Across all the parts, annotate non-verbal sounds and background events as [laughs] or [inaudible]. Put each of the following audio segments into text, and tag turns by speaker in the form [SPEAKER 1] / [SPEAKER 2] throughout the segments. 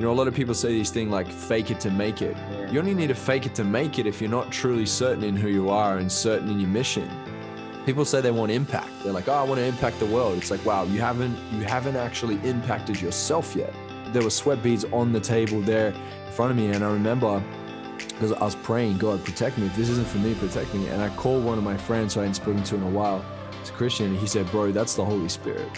[SPEAKER 1] You know, a lot of people say these things like fake it to make it.
[SPEAKER 2] Yeah.
[SPEAKER 1] You only need to fake it to make it if you're not truly certain in who you are and certain in your mission. People say they want impact. They're like, "Oh, I want to impact the world." It's like, "Wow, you haven't you haven't actually impacted yourself yet." There were sweat beads on the table there in front of me, and I remember because I was praying, God, protect me. If this isn't for me, protect me. And I called one of my friends who I hadn't spoken to in a while. It's a Christian. And he said, Bro, that's the Holy Spirit.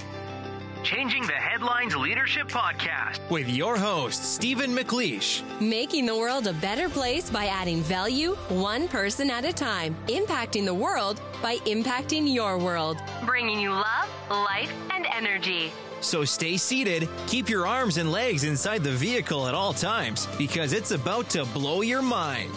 [SPEAKER 3] Changing the Headlines Leadership Podcast.
[SPEAKER 4] with your host, Stephen McLeish.
[SPEAKER 5] Making the world a better place by adding value one person at a time. Impacting the world by impacting your world.
[SPEAKER 6] bringing you love, life, and energy.
[SPEAKER 4] So stay seated, keep your arms and legs inside the vehicle at all times because it's about to blow your mind.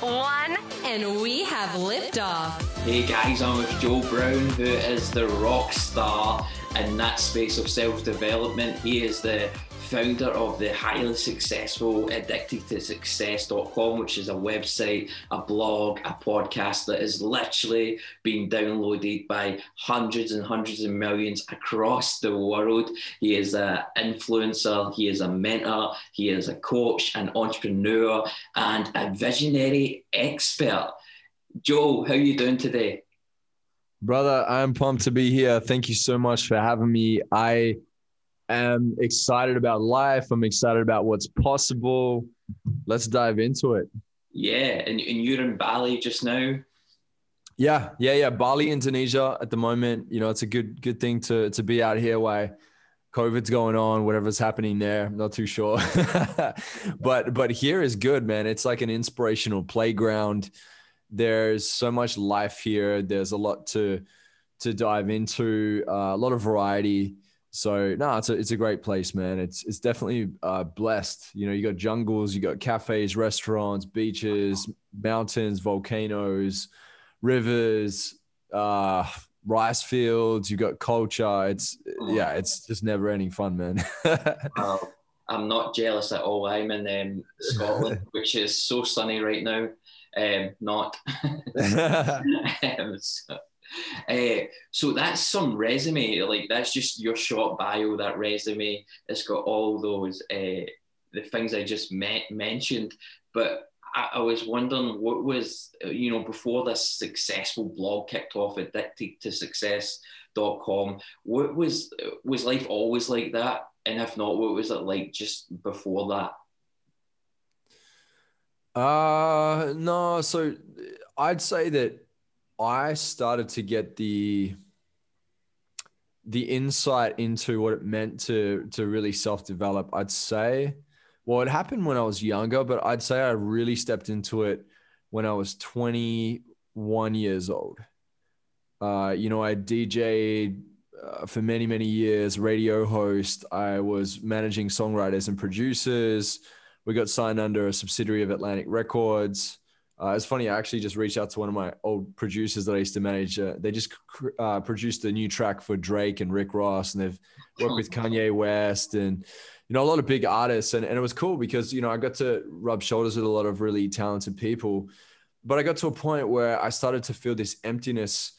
[SPEAKER 6] One.
[SPEAKER 5] And we have liftoff.
[SPEAKER 2] Hey guys, I'm with Joel Brown, who is the rock star in that space of self development. He is the founder of the highly successful Addicted to Success.com, which is a website, a blog, a podcast that is literally being downloaded by hundreds and hundreds of millions across the world. He is an influencer, he is a mentor, he is a coach, an entrepreneur, and a visionary expert. Joel, how are you doing today?
[SPEAKER 1] Brother, I'm pumped to be here. Thank you so much for having me. I am excited about life. I'm excited about what's possible. Let's dive into it.
[SPEAKER 2] Yeah, and, and you're in Bali just now.
[SPEAKER 1] Yeah, yeah, yeah. Bali, Indonesia at the moment. You know, it's a good good thing to to be out here while COVID's going on, whatever's happening there. I'm not too sure. [laughs] but but here is good, man. It's like an inspirational playground. There's so much life here. There's a lot to to dive into, uh, a lot of variety. So no, it's a it's a great place, man. It's it's definitely uh, blessed. You know, you got jungles, you got cafes, restaurants, beaches, mountains, volcanoes, rivers, uh, rice fields. You got culture. It's yeah, it's just never ending fun, man. [laughs]
[SPEAKER 2] I'm not jealous at all. I'm in um, Scotland, [laughs] which is so sunny right now. Um, not. [laughs] um, so, uh, [laughs] so that's some resume. Like that's just your short bio. That resume. It's got all those uh, the things I just met, mentioned. But I, I was wondering what was you know before this successful blog kicked off, addicted to success.com. What was was life always like that? And if not, what was it like just before that?
[SPEAKER 1] Uh no, so I'd say that I started to get the the insight into what it meant to to really self-develop. I'd say well, it happened when I was younger, but I'd say I really stepped into it when I was 21 years old. Uh, you know, I DJ'd uh, for many, many years, radio host. I was managing songwriters and producers. We got signed under a subsidiary of Atlantic Records. Uh, it's funny, I actually just reached out to one of my old producers that I used to manage. Uh, they just cr- uh, produced a new track for Drake and Rick Ross, and they've worked with Kanye West and, you know, a lot of big artists. And, and it was cool because, you know, I got to rub shoulders with a lot of really talented people. But I got to a point where I started to feel this emptiness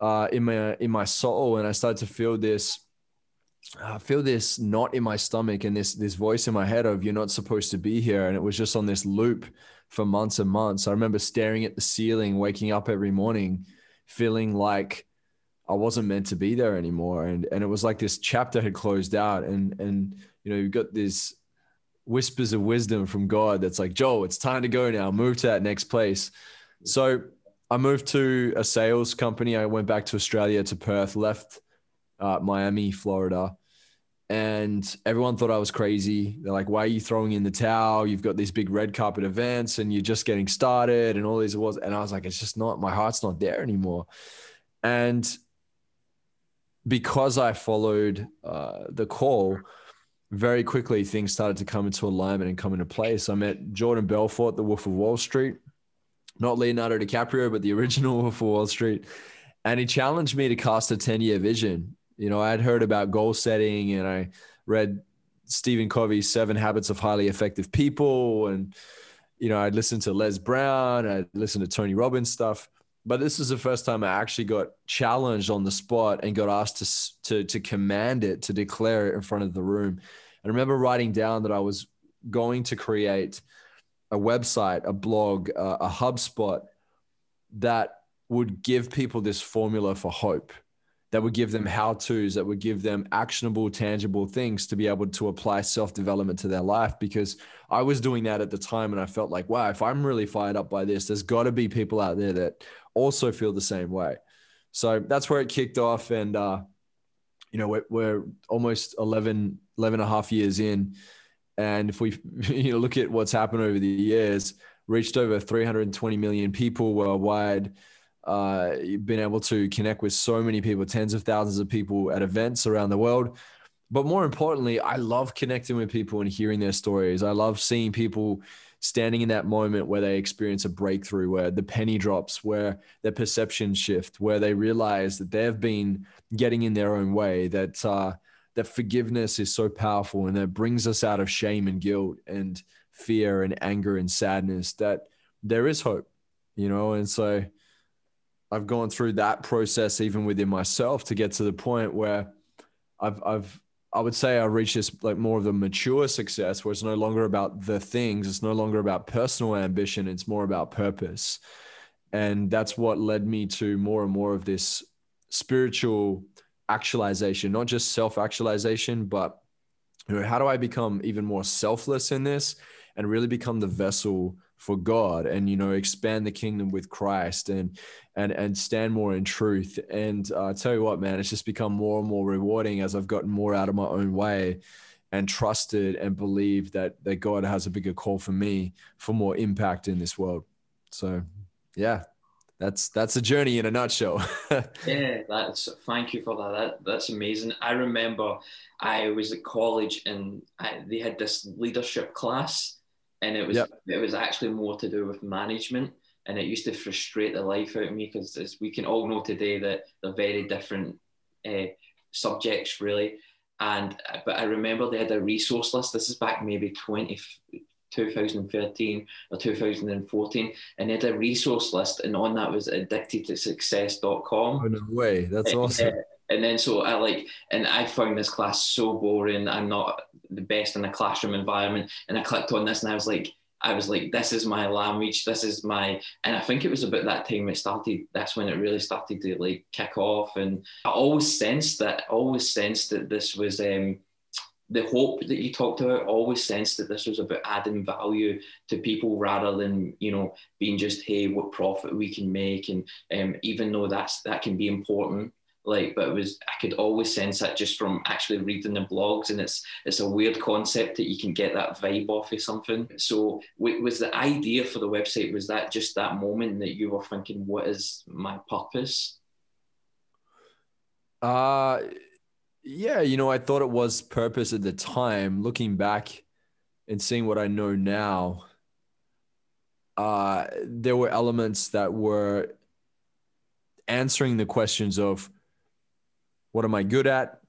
[SPEAKER 1] uh, in my in my soul, and I started to feel this I feel this knot in my stomach and this this voice in my head of you're not supposed to be here and it was just on this loop for months and months. I remember staring at the ceiling waking up every morning feeling like i wasn't meant to be there anymore. And and it was like this chapter had closed out. And and you know you've got this whispers of wisdom from god that's like joel it's time to go now. Move to that next place. So i moved to a sales company. I went back to australia to perth left uh, Miami, Florida. And everyone thought I was crazy. They're like, why are you throwing in the towel? You've got these big red carpet events and you're just getting started and all these awards. And I was like, it's just not, my heart's not there anymore. And because I followed uh, the call, very quickly things started to come into alignment and come into place. I met Jordan Belfort, the Wolf of Wall Street, not Leonardo DiCaprio, but the original [laughs] Wolf of Wall Street. And he challenged me to cast a 10 year vision you know, I'd heard about goal setting and I read Stephen Covey's Seven Habits of Highly Effective People. And, you know, I'd listened to Les Brown, I'd listened to Tony Robbins stuff. But this is the first time I actually got challenged on the spot and got asked to, to, to command it, to declare it in front of the room. I remember writing down that I was going to create a website, a blog, uh, a HubSpot that would give people this formula for hope that would give them how to's, that would give them actionable, tangible things to be able to apply self development to their life. Because I was doing that at the time and I felt like, wow, if I'm really fired up by this, there's got to be people out there that also feel the same way. So that's where it kicked off. And, uh, you know, we're, we're almost 11, 11 and a half years in. And if we [laughs] you know, look at what's happened over the years, reached over 320 million people worldwide uh, been able to connect with so many people, tens of thousands of people at events around the world. But more importantly, I love connecting with people and hearing their stories. I love seeing people standing in that moment where they experience a breakthrough, where the penny drops, where their perception shift, where they realize that they've been getting in their own way, that uh, that forgiveness is so powerful and that brings us out of shame and guilt and fear and anger and sadness. That there is hope, you know. And so I've gone through that process even within myself to get to the point where I've I've I would say I reached this like more of the mature success where it's no longer about the things, it's no longer about personal ambition, it's more about purpose. And that's what led me to more and more of this spiritual actualization, not just self-actualization, but you know, how do I become even more selfless in this and really become the vessel for God and you know expand the kingdom with Christ and and and stand more in truth. And uh, I tell you what, man, it's just become more and more rewarding as I've gotten more out of my own way and trusted and believed that that God has a bigger call for me for more impact in this world. So, yeah, that's that's a journey in a nutshell. [laughs]
[SPEAKER 2] yeah, that's thank you for that. that. That's amazing. I remember I was at college and I, they had this leadership class and it was yep. it was actually more to do with management and it used to frustrate the life out of me because as we can all know today that they're very different uh, subjects really. And but i remember they had a resource list. This is back maybe 20 2013 or 2014 and they had a resource list and on that was addictedtosuccess.com
[SPEAKER 1] oh no way. That's awesome. uh,
[SPEAKER 2] and then so I like, and I found this class so boring. I'm not the best in a classroom environment. And I clicked on this and I was like, I was like, this is my language. This is my, and I think it was about that time it started. That's when it really started to like kick off. And I always sensed that, always sensed that this was, um, the hope that you talked about always sensed that this was about adding value to people rather than you know being just hey what profit we can make and um, even though that's that can be important like but it was i could always sense that just from actually reading the blogs and it's it's a weird concept that you can get that vibe off of something. So was the idea for the website was that just that moment that you were thinking what is my purpose?
[SPEAKER 1] Uh yeah you know i thought it was purpose at the time. Looking back and seeing what i know now uh there were elements that were answering the questions of what am I good at?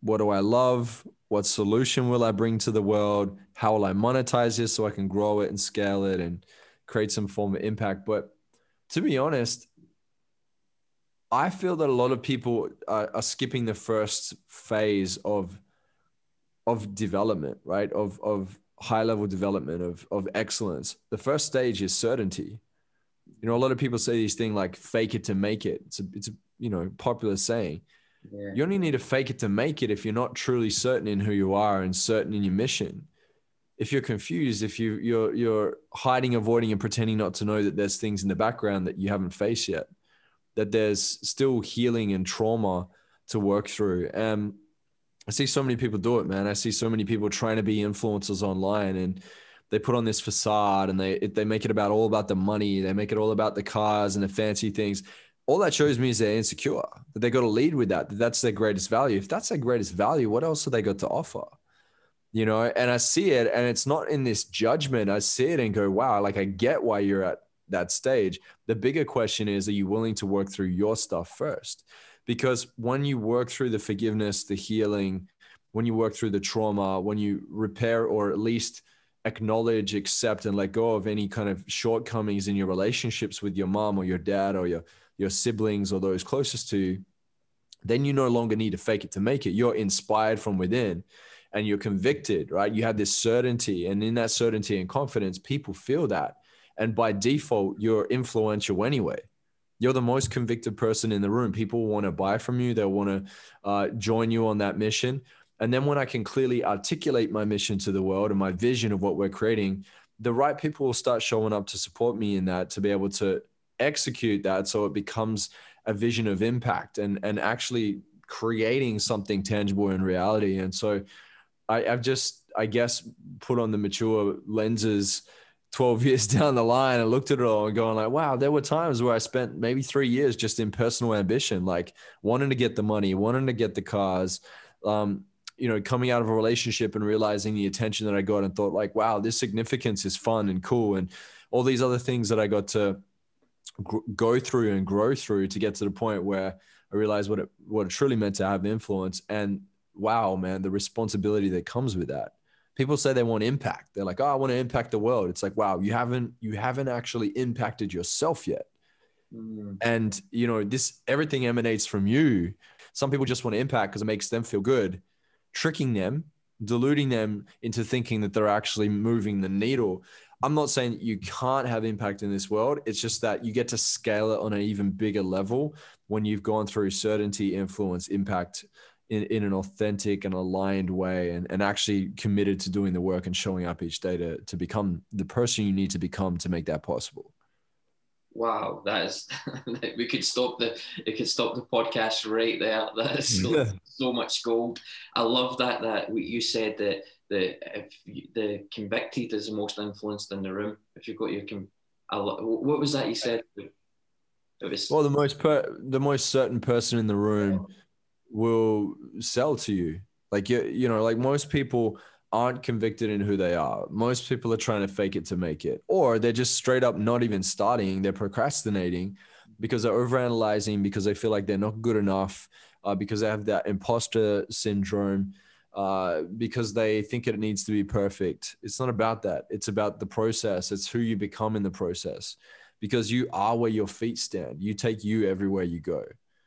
[SPEAKER 1] What do I love? What solution will I bring to the world? How will I monetize this so I can grow it and scale it and create some form of impact? But to be honest, I feel that a lot of people are, are skipping the first phase of of development, right? Of of high level development of of excellence. The first stage is certainty. You know, a lot of people say these things like "fake it to make it." It's a it's a you know popular saying. Yeah. You only need to fake it to make it if you're not truly certain in who you are and certain in your mission. If you're confused, if you you're you're hiding, avoiding, and pretending not to know that there's things in the background that you haven't faced yet, that there's still healing and trauma to work through. And I see so many people do it, man. I see so many people trying to be influencers online and they put on this facade and they they make it about all about the money. They make it all about the cars and the fancy things all that shows me is they're insecure that they got to lead with that, that that's their greatest value. If that's their greatest value what else have they got to offer? You know and i see it and it's not in this judgment. I see it and go wow like i get why you're at that stage. The bigger question is are you willing to work through your stuff first? Because when you work through the forgiveness the healing when you work through the trauma when you repair or at least acknowledge accept and let go of any kind of shortcomings in your relationships with your mom or your dad or your your siblings or those closest to you, then you no longer need to fake it to make it. You're inspired from within. and you're convicted, right? You have this certainty. And in that certainty and confidence, people feel that. And by default, you're influential anyway. You're the most convicted person in the room. People want to buy from you, they want to uh, join you on that mission. And then when I can clearly articulate my mission to the world and my vision of what we're creating, the right people will start showing up to support me in that to be able to execute that so it becomes a vision of impact and and actually creating something tangible in reality. And so I, i've just i guess put on the mature lenses 12 [laughs] years down the line and looked at it all and going like wow there were times where i spent maybe three years just in personal ambition like wanting to get the money wanting to get the cars um, you know coming out of a relationship and realizing the attention that i got and thought like wow this significance is fun and cool. And all these other things that i got to go through and grow through to get to the point where I realized what it what it truly meant to have influence. And wow, man, the responsibility that comes with that. People say they want impact. They're like, oh, I want to impact the world. It's like, wow, you haven't you haven't actually impacted yourself yet. Mm. And you know, this everything emanates from you. Some people just want to impact because it makes them feel good, tricking them, deluding them into thinking that they're actually moving the needle. I'm not saying you can't have impact in this world. It's just that you get to scale it on an even bigger level when you've gone through certainty, influence, impact in, in an authentic and aligned way and, and actually committed to doing the work and showing up each day to, to become the person you need to become to make that possible.
[SPEAKER 2] Wow, that is [laughs] we could stop the it could stop the podcast right there. That is [laughs] so, so much gold. I love that that you said that the if you, the convicted is the most influenced in the room. If you've got your what was that you said?
[SPEAKER 1] It was well the most per, the most certain person in the room will sell to you. Like you you know like most people aren't convicted in who they are. Most people are trying to fake it to make it, or they're just straight up not even starting. They're procrastinating because they're overanalyzing because they feel like they're not good enough, uh, because they have that imposter syndrome uh, because they think it needs to be perfect. It's not about that. It's about the process. It's who you become in the process because you are where your feet stand. You take you everywhere you go.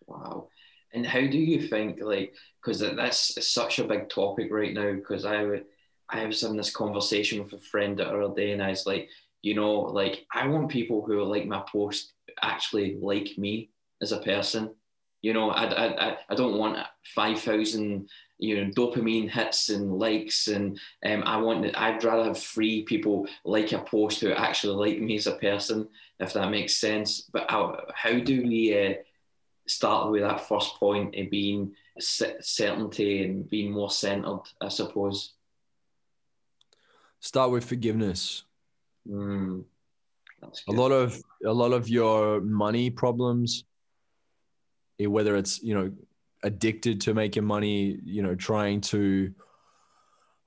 [SPEAKER 2] Wow. And how do you think, like, because that's such a big topic right now? Because I, I was having this conversation with a friend the other day, and I was like, you know, like, I want people who like my post actually like me as a person. You know, I, I, I don't want 5,000 you know dopamine hits and likes and um, I want I'd rather have free people like a post who actually like me as a person if that makes sense. But how, how do we uh, start with that first point of being certainty and being more centered I suppose?
[SPEAKER 1] Start with forgiveness. Mm, a lot of a lot of your money problems eh, whether it's you know addicted to making money, you know, trying to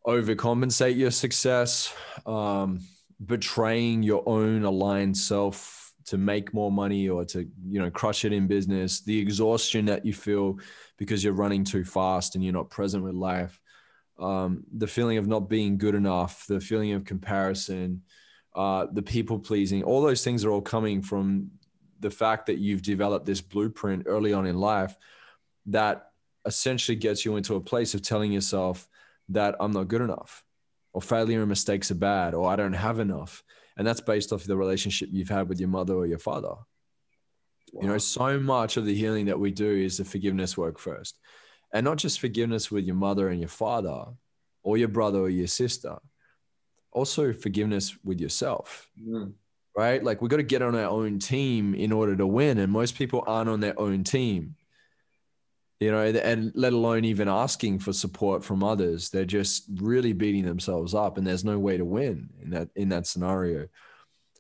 [SPEAKER 1] overcompensate your success, um, betraying your own aligned self to make more money or to, you know, crush it in business, the exhaustion that you feel because you're running too fast and you're not present with life, um, the feeling of not being good enough, the feeling of comparison, uh, the people pleasing, all those things are all coming from the fact that you've developed this blueprint early on in life that essentially gets you into a place of telling yourself that I'm not good enough or failure and mistakes are bad or I don't have enough. And that's based off the relationship you've had with your mother or your father. Wow. You know, so much of the healing that we do is the forgiveness work first. And not just forgiveness with your mother and your father or your brother or your sister, also forgiveness with yourself. Mm. Right? Like we got to get on our own team in order to win. And most people aren't on their own team you know, and let alone even asking for support from others. They're just really beating themselves up, and there's no way to win in that in that scenario.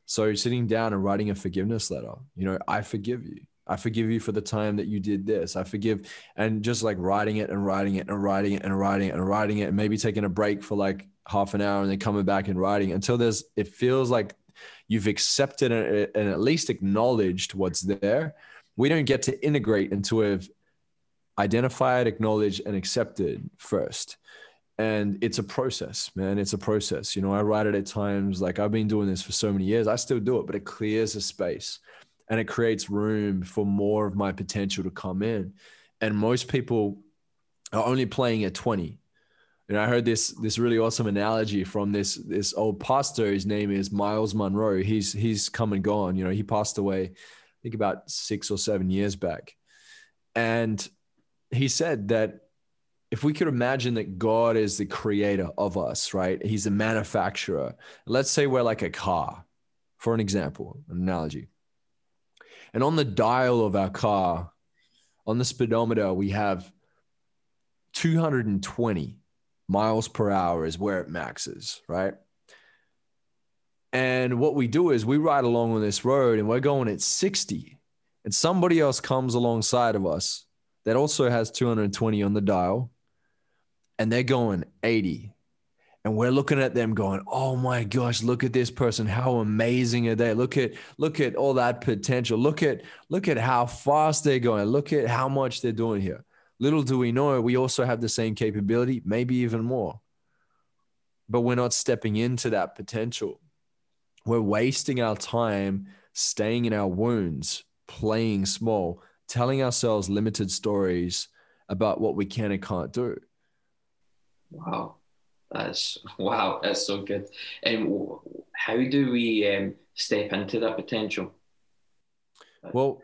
[SPEAKER 1] So sitting down and writing a forgiveness letter, you know, I forgive you. I forgive you for the time that you did this. I forgive, and just like writing it and writing it and writing it and writing it and writing it, and maybe taking a break for like half an hour and then coming back and writing until there's it feels like you've accepted and, at least acknowledged what's there. We don't get to integrate until we've identified, acknowledged, and accepted first. And it's a process, man. It's a process. You know, I write it at times like I've been doing this for so many years. I still do it, but it clears a space and it creates room for more of my potential to come in. And most people are only playing at 20. And I heard this this really awesome analogy from this this old pastor. His name is Myles Munroe. He's he's come and gone. You know, he passed away, I think about six or seven years back, and he said that if we could imagine that God is the creator of us, right? He's the manufacturer. Let's say we're like a car, for an example, an analogy. And on the dial of our car, on the speedometer, we have 220 miles per hour is where it maxes, right? And what we do is we ride along on this road and we're going at 60, and somebody else comes alongside of us that also has 220 on the dial and they're going 80 and we're looking at them going oh my gosh look at this person. How amazing are they? Look at look at all that potential. Look at look at how fast they're going. Look at how much they're doing here. Little do we know we also have the same capability maybe even more. But we're not stepping into that potential. We're wasting our time staying in our wounds playing small telling ourselves limited stories about what we can and can't do.
[SPEAKER 2] Wow, that's wow, that's so good. And how do we um, step into that potential?
[SPEAKER 1] Well,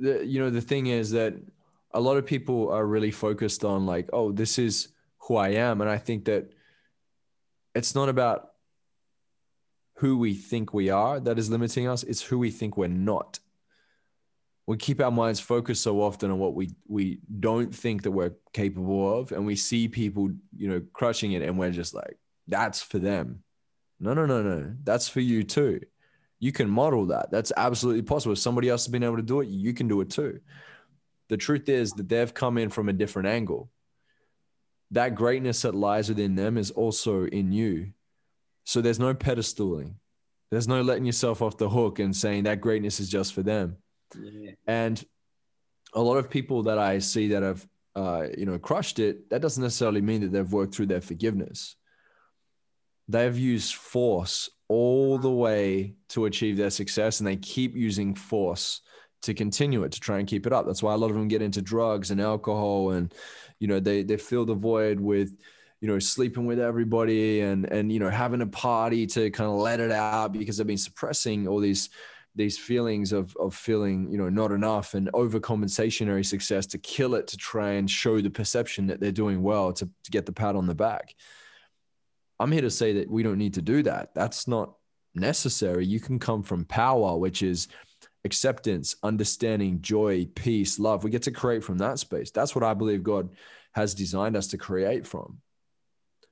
[SPEAKER 1] the, you know, the thing is that a lot of people are really focused on like, oh, this is who I am, and I think that it's not about who we think we are that is limiting us; it's who we think we're not we keep our minds focused so often on what we we don't think that we're capable of and we see people you know crushing it and we're just like that's for them. No no no no. That's for you too. You can model that. That's absolutely possible. If somebody else has been able to do it you can do it too. The truth is that they've come in from a different angle. That greatness that lies within them is also in you. So there's no pedestaling. There's no letting yourself off the hook and saying that greatness is just for them yeah. And a lot of people that I see that have, uh, you know, crushed it, that doesn't necessarily mean that they've worked through their forgiveness. They've used force all the way to achieve their success, and they keep using force to continue it to try and keep it up. That's why a lot of them get into drugs and alcohol, and you know, they they fill the void with you know sleeping with everybody and and you know having a party to kind of let it out because they've been suppressing all these these feelings of of feeling you know not enough and overcompensationary success to kill it to try and show the perception that they're doing well to, to get the pat on the back. I'm here to say that we don't need to do that. That's not necessary. You can come from power which is acceptance understanding joy peace love. We get to create from that space. That's what i believe god has designed us to create from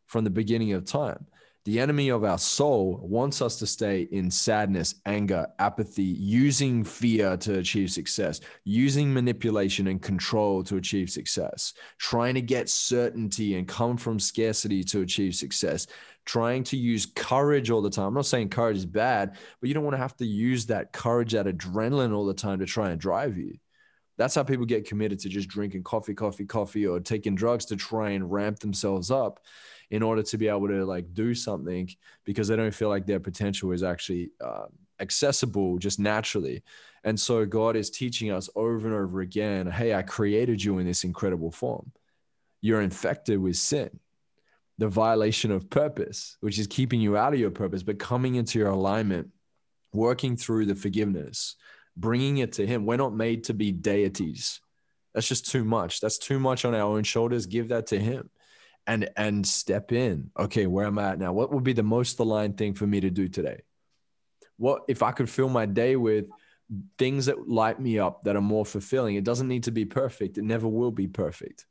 [SPEAKER 1] from the beginning of time the enemy of our soul wants us to stay in sadness, anger, apathy, using fear to achieve success, using manipulation and control to achieve success, trying to get certainty and come from scarcity to achieve success, trying to use courage all the time. I'm not saying courage is bad, but you don't want to have to use that courage, that adrenaline all the time to try and drive you. That's how people get committed to just drinking coffee, coffee, coffee, or taking drugs to try and ramp themselves up in order to be able to like do something because they don't feel like their potential is actually uh, accessible just naturally. And so God is teaching us over and over again hey, I created you in this incredible form. You're infected with sin, the violation of purpose, which is keeping you out of your purpose, but coming into your alignment, working through the forgiveness, bringing it to Him. We're not made to be deities. That's just too much. That's too much on our own shoulders. Give that to Him and and step in. Okay where am i at now? What would be the most aligned thing for me to do today? What if i could fill my day with things that light me up that are more fulfilling it doesn't need to be perfect. It never will be perfect.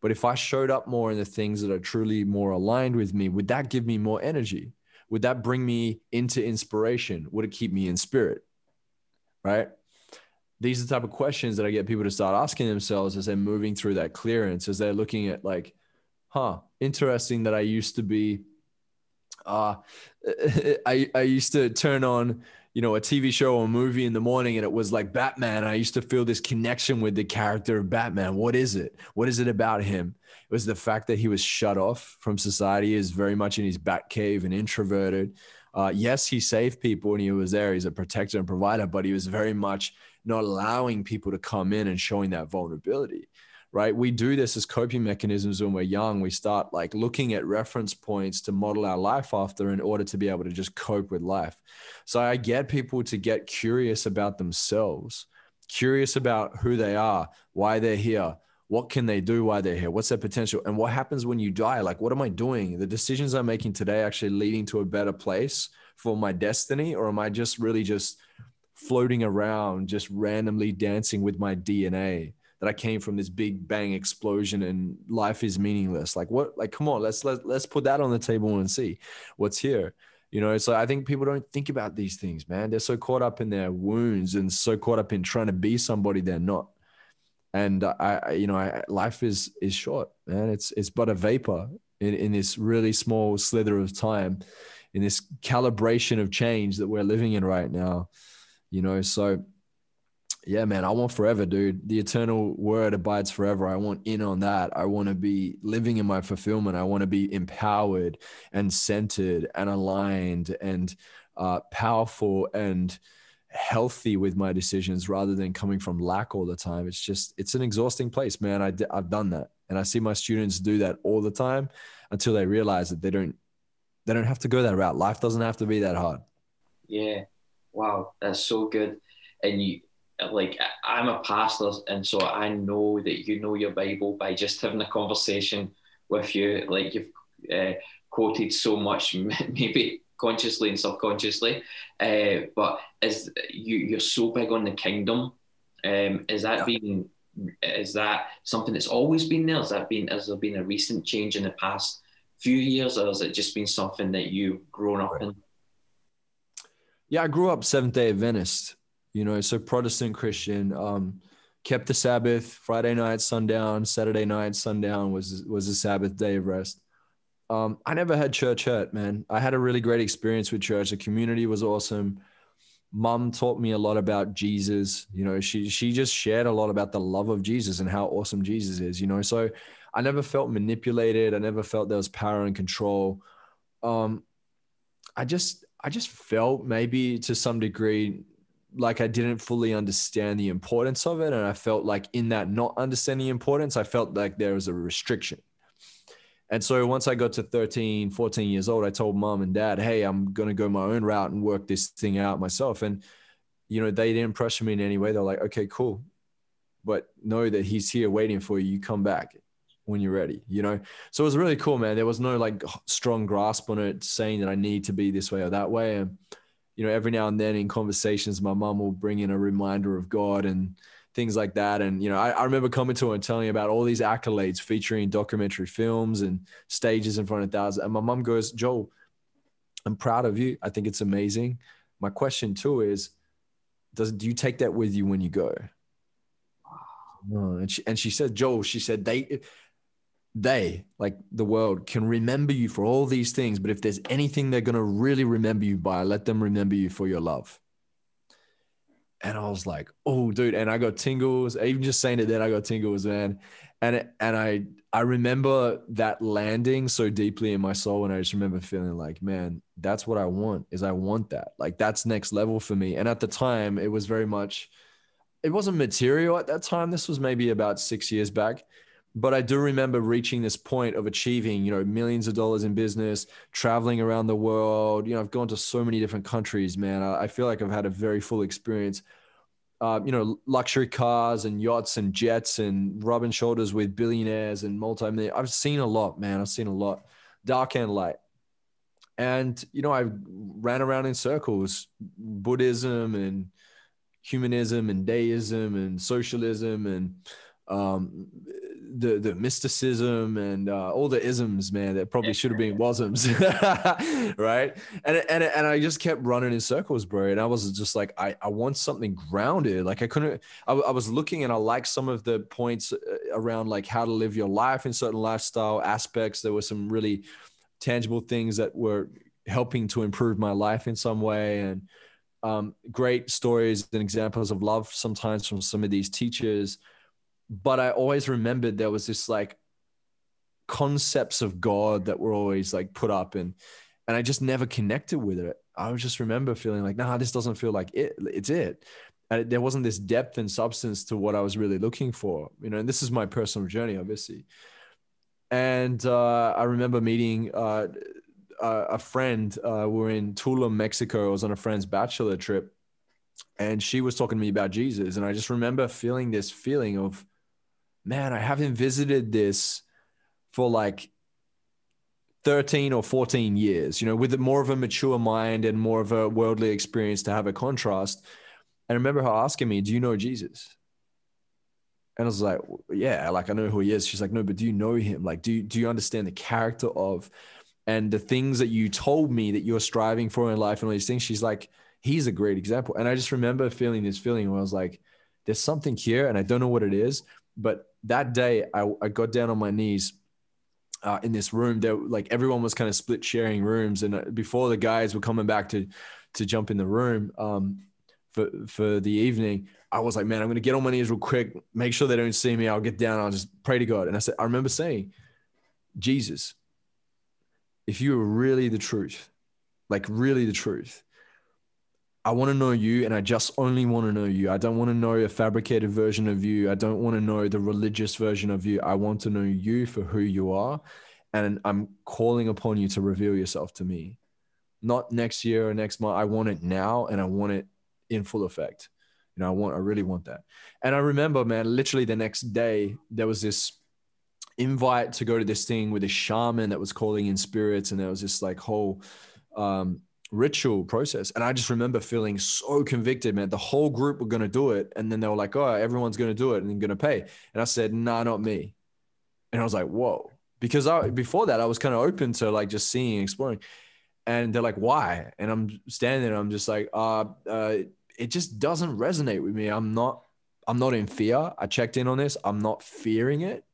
[SPEAKER 1] But if i showed up more in the things that are truly more aligned with me would that give me more energy? Would that bring me into inspiration? Would it keep me in spirit? Right? These are the type of questions that i get people to start asking themselves as they're moving through that clearance as they're looking at like huh, interesting that I used to be, uh, [laughs] I, I used to turn on, you know, a TV show or movie in the morning and it was like Batman. I used to feel this connection with the character of Batman. What is it? What is it about him? It was the fact that he was shut off from society, is very much in his bat cave and introverted. Uh, yes, he saved people and he was there. He's a protector and provider, but he was very much not allowing people to come in and showing that vulnerability right? We do this as coping mechanisms when we're young. We start like looking at reference points to model our life after in order to be able to just cope with life. So I get people to get curious about themselves, curious about who they are, why they're here, what can they do while they're here, what's their potential, and what happens when you die. Like, what am I doing? The decisions I'm making today actually leading to a better place for my destiny, or am I just really just floating around, just randomly dancing with my DNA? That I came from this big bang explosion and life is meaningless. Like what? Like come on, let's let let's put that on the table and see what's here. You know, so I think people don't think about these things, man. They're so caught up in their wounds and so caught up in trying to be somebody they're not. And I, I you know, I, life is is short, man. It's it's but a vapor in, in this really small slither of time, in this calibration of change that we're living in right now. You know, so yeah, man, I want forever, dude. The eternal word abides forever. I want in on that. I want to be living in my fulfillment. I want to be empowered and centered and aligned and uh, powerful and healthy with my decisions rather than coming from lack all the time. It's just, it's an exhausting place, man. I, I've done that. And I see my students do that all the time until they realize that they don't, they don't have to go that route. Life doesn't have to be that hard.
[SPEAKER 2] Yeah. Wow. That's so good. And you, like I'm a pastor, and so I know that you know your Bible by just having a conversation with you. Like you've uh, quoted so much, [laughs] maybe consciously and subconsciously. Uh, but is you you're so big on the kingdom? Um, is that yeah. being is that something that's always been there? Has that been has there been a recent change in the past few years, or has it just been something that you've grown up in?
[SPEAKER 1] Yeah, I grew up Seventh Day Adventist, you know, so Protestant Christian, um, kept the Sabbath, Friday night, sundown, Saturday night, sundown was, was a Sabbath day of rest. Um, I never had church hurt, man. I had a really great experience with church. The community was awesome. Mom taught me a lot about Jesus. You know, she she just shared a lot about the love of Jesus and how awesome Jesus is. You know, so I never felt manipulated. I never felt there was power and control. Um, I just I just felt maybe to some degree like I didn't fully understand the importance of it. And I felt like in that not understanding importance, I felt like there was a restriction. And so once I got to 13, 14 years old, I told mom and dad, hey, I'm going to go my own route and work this thing out myself. And, you know, they didn't pressure me in any way. They're like, okay, cool. But know that he's here waiting for you. You come back when you're ready, you know? So it was really cool, man. There was no like strong grasp on it saying that I need to be this way or that way. And, you know, every now and then in conversations, my mom will bring in a reminder of God and things like that. And, you know, I, I remember coming to her and telling her about all these accolades featuring documentary films and stages in front of thousands. And my mom goes, Joel, I'm proud of you. I think it's amazing. My question too is, does do you take that with you when you go? Oh, and she and she said, Joel, she said they they, like the world, can remember you for all these things. But if there's anything they're going to really remember you by, let them remember you for your love. And I was like, oh, dude. And I got tingles. Even just saying it then, I got tingles, man. And, and I, I remember that landing so deeply in my soul. And I just remember feeling like, man, that's what I want is I want that. Like that's next level for me. And at the time it was very much, it wasn't material at that time. This was maybe about six years back but I do remember reaching this point of achieving, you know, millions of dollars in business, traveling around the world. You know, I've gone to so many different countries, man. I, feel like I've had a very full experience. Uh, you know, luxury cars and yachts and jets and rubbing shoulders with billionaires and multi I've seen a lot, man. I've seen a lot, dark and light. And, you know, I ran around in circles, Buddhism and humanism and deism and socialism and, um, the the mysticism and uh, all the isms, man, that probably should have been wasms, [laughs] right? And and and I just kept running in circles, bro. And I was just like, I I want something grounded. Like I couldn't. I, I was looking and I liked some of the points uh, around like how to live your life in certain lifestyle aspects. There were some really tangible things that were helping to improve my life in some way and um, great stories and examples of love sometimes from some of these teachers but I always remembered there was this like concepts of God that were always like put up and and I just never connected with it. I just remember feeling like, nah, this doesn't feel like it. It's it. and there wasn't this depth and substance to what I was really looking for, you know. And this is my personal journey, obviously. And uh, I remember meeting uh, a friend. Uh, we were in Tulum, Mexico. I was on a friend's bachelor trip, and she was talking to me about Jesus. And I just remember feeling this feeling of, man, I haven't visited this for like 13 or 14 years, you know, with more of a mature mind and more of a worldly experience to have a contrast. And I remember her asking me, Do you know Jesus? And I was like, Yeah, like I know who he is. She's like, No, but do you know him? Like, do you, do you understand the character of and the things that you told me that you're striving for in life and all these things? She's like, He's a great example. And I just remember feeling this feeling where I was like, There's something here, and I don't know what it is. But that day, I, I got down on my knees uh, in this room. There like everyone was kind of split sharing rooms and uh, before the guys were coming back to to jump in the room um, for for the evening i was like man i'm gonna get on my knees real quick. Make sure they don't see me. I'll get down. I'll just pray to god. And i said i remember saying jesus if you are really the truth like really the truth I want to know you and I just only want to know you. I don't want to know a fabricated version of you. I don't want to know the religious version of you. I want to know you for who you are. And I'm calling upon you to reveal yourself to me. Not next year or next month. I want it now and I want it in full effect. You know, I want, I really want that. And I remember, man, literally the next day, there was this invite to go to this thing with a shaman that was calling in spirits. And there was this like whole, um, ritual process. And I just remember feeling so convicted, man. The whole group were going to do it. And then they were like, oh, everyone's going to do it and going to pay. And I said, nah, not me. And I was like, whoa. Because I, before that, I was kind of open to like just seeing, and exploring. And they're like, why? And I'm standing there and I'm just like, uh, uh, it just doesn't resonate with me. I'm not, I'm not in fear. I checked in on this. I'm not fearing it.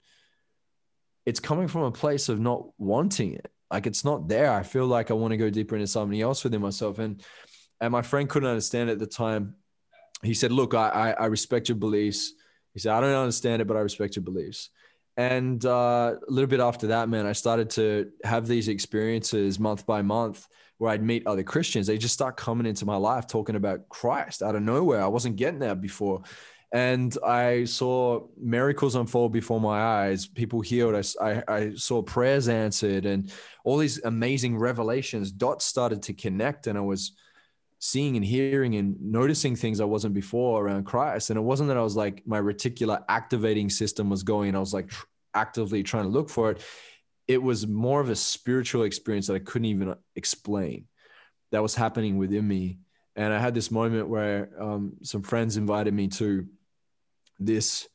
[SPEAKER 1] It's coming from a place of not wanting it like it's not there. I feel like I want to go deeper into something else within myself. And and my friend couldn't understand at the time. He said, "Look, I, I, I respect your beliefs." He said, "I don't understand it, but I respect your beliefs." And uh, a little bit after that, man, I started to have these experiences month by month where I'd meet other Christians. They just start coming into my life talking about Christ out of nowhere. I wasn't getting that before and I saw miracles unfold before my eyes. People healed. I, I, I, saw prayers answered, and all these amazing revelations. Dots started to connect, and I was seeing and hearing and noticing things I wasn't before around Christ. And it wasn't that I was like my reticular activating system was going. I was like tr- actively trying to look for it. It was more of a spiritual experience that I couldn't even explain. That was happening within me. And I had this moment where um, some friends invited me to this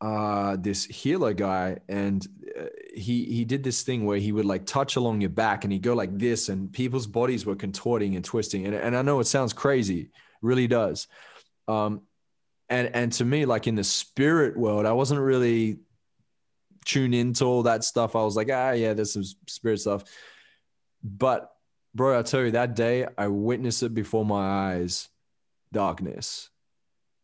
[SPEAKER 1] uh this healer guy and uh, he he did this thing where he would like touch along your back and he'd go like this and people's bodies were contorting and twisting. And, and i know it sounds crazy. Really does. Um and and to me like in the spirit world i wasn't really tuned into all that stuff. I was like ah yeah there's some spirit stuff. But bro i tell you that day i witnessed it before my eyes darkness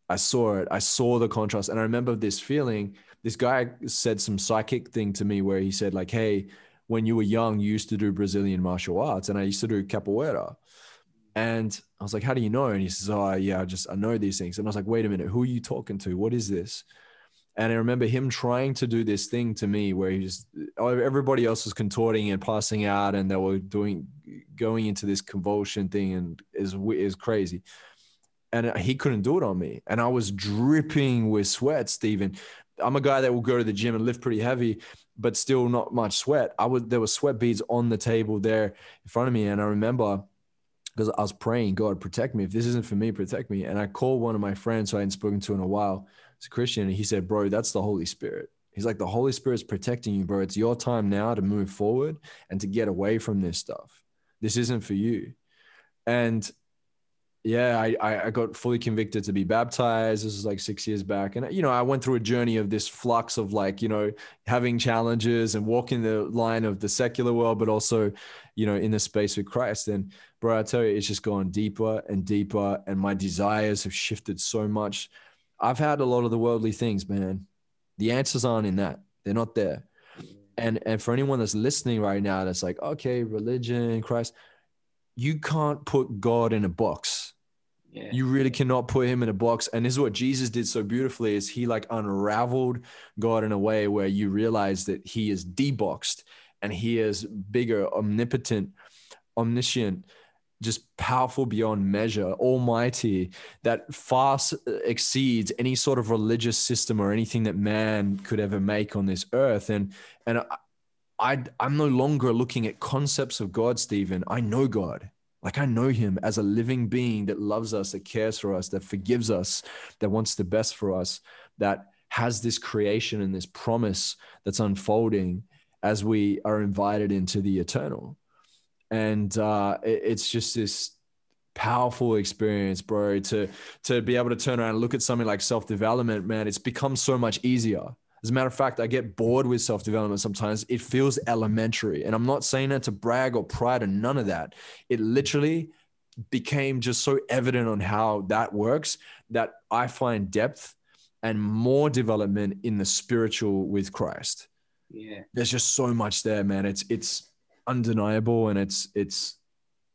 [SPEAKER 1] I saw it. I saw the contrast. And I remember this feeling. This guy said some psychic thing to me where he said, like, hey, when you were young, you used to do Brazilian martial arts. And I used to do capoeira. And I was like, how do you know? And he says, oh, yeah, I just, I know these things. And I was like, wait a minute, who are you talking to? What is this? And I remember him trying to do this thing to me where he just, oh, everybody else was contorting and passing out and they were doing, going into this convulsion thing and is, is crazy and he couldn't do it on me. And I was dripping with sweat, Stephen. I'm a guy that will go to the gym and lift pretty heavy, but still not much sweat. I would there were sweat beads on the table there in front of me, and I remember because I was praying, God protect me. If this isn't for me, protect me. And I called one of my friends who I hadn't spoken to in a while. It's a Christian, and he said, "Bro, that's the Holy Spirit." He's like, "The Holy Spirit's protecting you, bro. It's your time now to move forward and to get away from this stuff. This isn't for you." And yeah, I, I got fully convicted to be baptized. This was like six years back. And, you know, I went through a journey of this flux of like, you know, having challenges and walking the line of the secular world, but also, you know, in the space with Christ. And, bro, I tell you, it's just gone deeper and deeper. And my desires have shifted so much. I've had a lot of the worldly things, man. The answers aren't in that, they're not there. And, and for anyone that's listening right now, that's like, okay, religion, Christ, you can't put God in a box You really cannot put him in a box. And this is what Jesus did so beautifully is he like unraveled God in a way where you realize that he is deboxed and he is bigger, omnipotent, omniscient, just powerful beyond measure, almighty, that far exceeds any sort of religious system or anything that man could ever make on this earth. And and I, I I'm no longer looking at concepts of God, Stephen. I know God. Like I know him as a living being that loves us, that cares for us, that forgives us, that wants the best for us, that has this creation and this promise that's unfolding as we are invited into the eternal. And uh, it- it's just this powerful experience, bro, to to be able to turn around and look at something like self-development, man, it's become so much easier. As a matter of fact, I get bored with self development sometimes. It feels elementary. And I'm not saying that to brag or pride or none of that. It literally became just so evident on how that works that I find depth and more development in the spiritual with Christ.
[SPEAKER 2] Yeah.
[SPEAKER 1] There's just so much there, man. It's it's undeniable and it's it's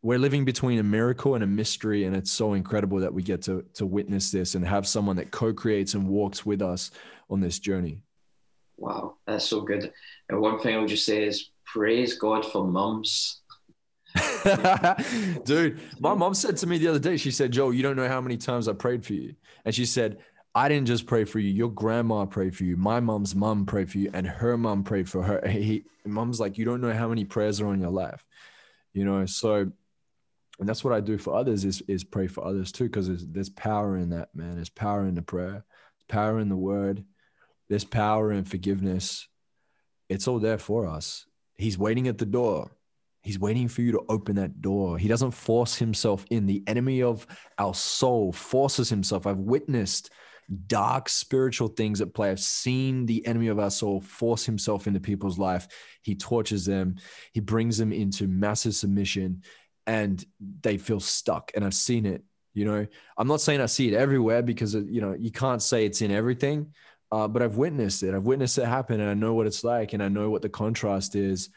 [SPEAKER 1] we're living between a miracle and a mystery and it's so incredible that we get to to witness this and have someone that co-creates and walks with us on this journey.
[SPEAKER 2] Wow, that's so good. And one thing I'll just say is praise God for mums. [laughs]
[SPEAKER 1] Dude, my mom said to me the other day, she said, Joe, you don't know how many times I prayed for you. And she said, I didn't just pray for you. Your grandma prayed for you. My mom's mom prayed for you, and her mom prayed for her. [laughs] He, mom's like, you don't know how many prayers are on your life, you know. So, and that's what I do for others is is pray for others too, because there's, there's power in that, man. There's power in the prayer, there's power in the word, there's power in forgiveness. It's all there for us. He's waiting at the door. He's waiting for you to open that door. He doesn't force himself in. The enemy of our soul forces himself. I've witnessed dark spiritual things at play. I've seen the enemy of our soul force himself into people's life. He tortures them, he brings them into massive submission, and they feel stuck. And I've seen it. You know, I'm not saying I see it everywhere because, you know, you can't say it's in everything, uh, but I've witnessed it. I've witnessed it happen and I know what it's like and I know what the contrast is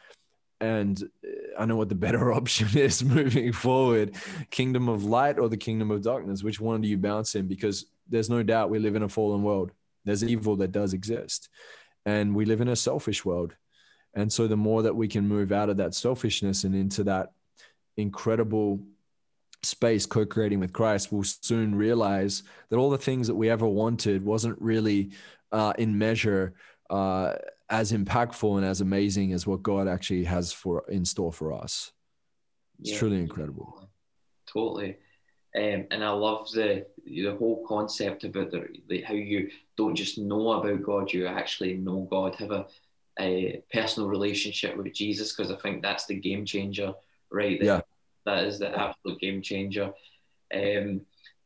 [SPEAKER 1] and uh, I know what the [laughs] better [laughs] option is moving forward kingdom of light or the kingdom of darkness. Which one do you bounce in? Because there's no doubt we live in a fallen world. There's evil that does exist, and we live in a selfish world. And so, the more that we can move out of that selfishness and into that incredible space co creating with Christ, we'll soon realize that all the things that we ever wanted wasn't really uh, in measure. Uh, as impactful and as amazing as what God actually has for in store for us. It's
[SPEAKER 2] Yeah.
[SPEAKER 1] truly incredible.
[SPEAKER 2] Totally. Um, and I love the the whole concept about the, the how you don't just know about God, you actually know God, have a, a personal relationship with Jesus, because I think that's the game changer, right? there.
[SPEAKER 1] Yeah.
[SPEAKER 2] That is the absolute game changer. Um,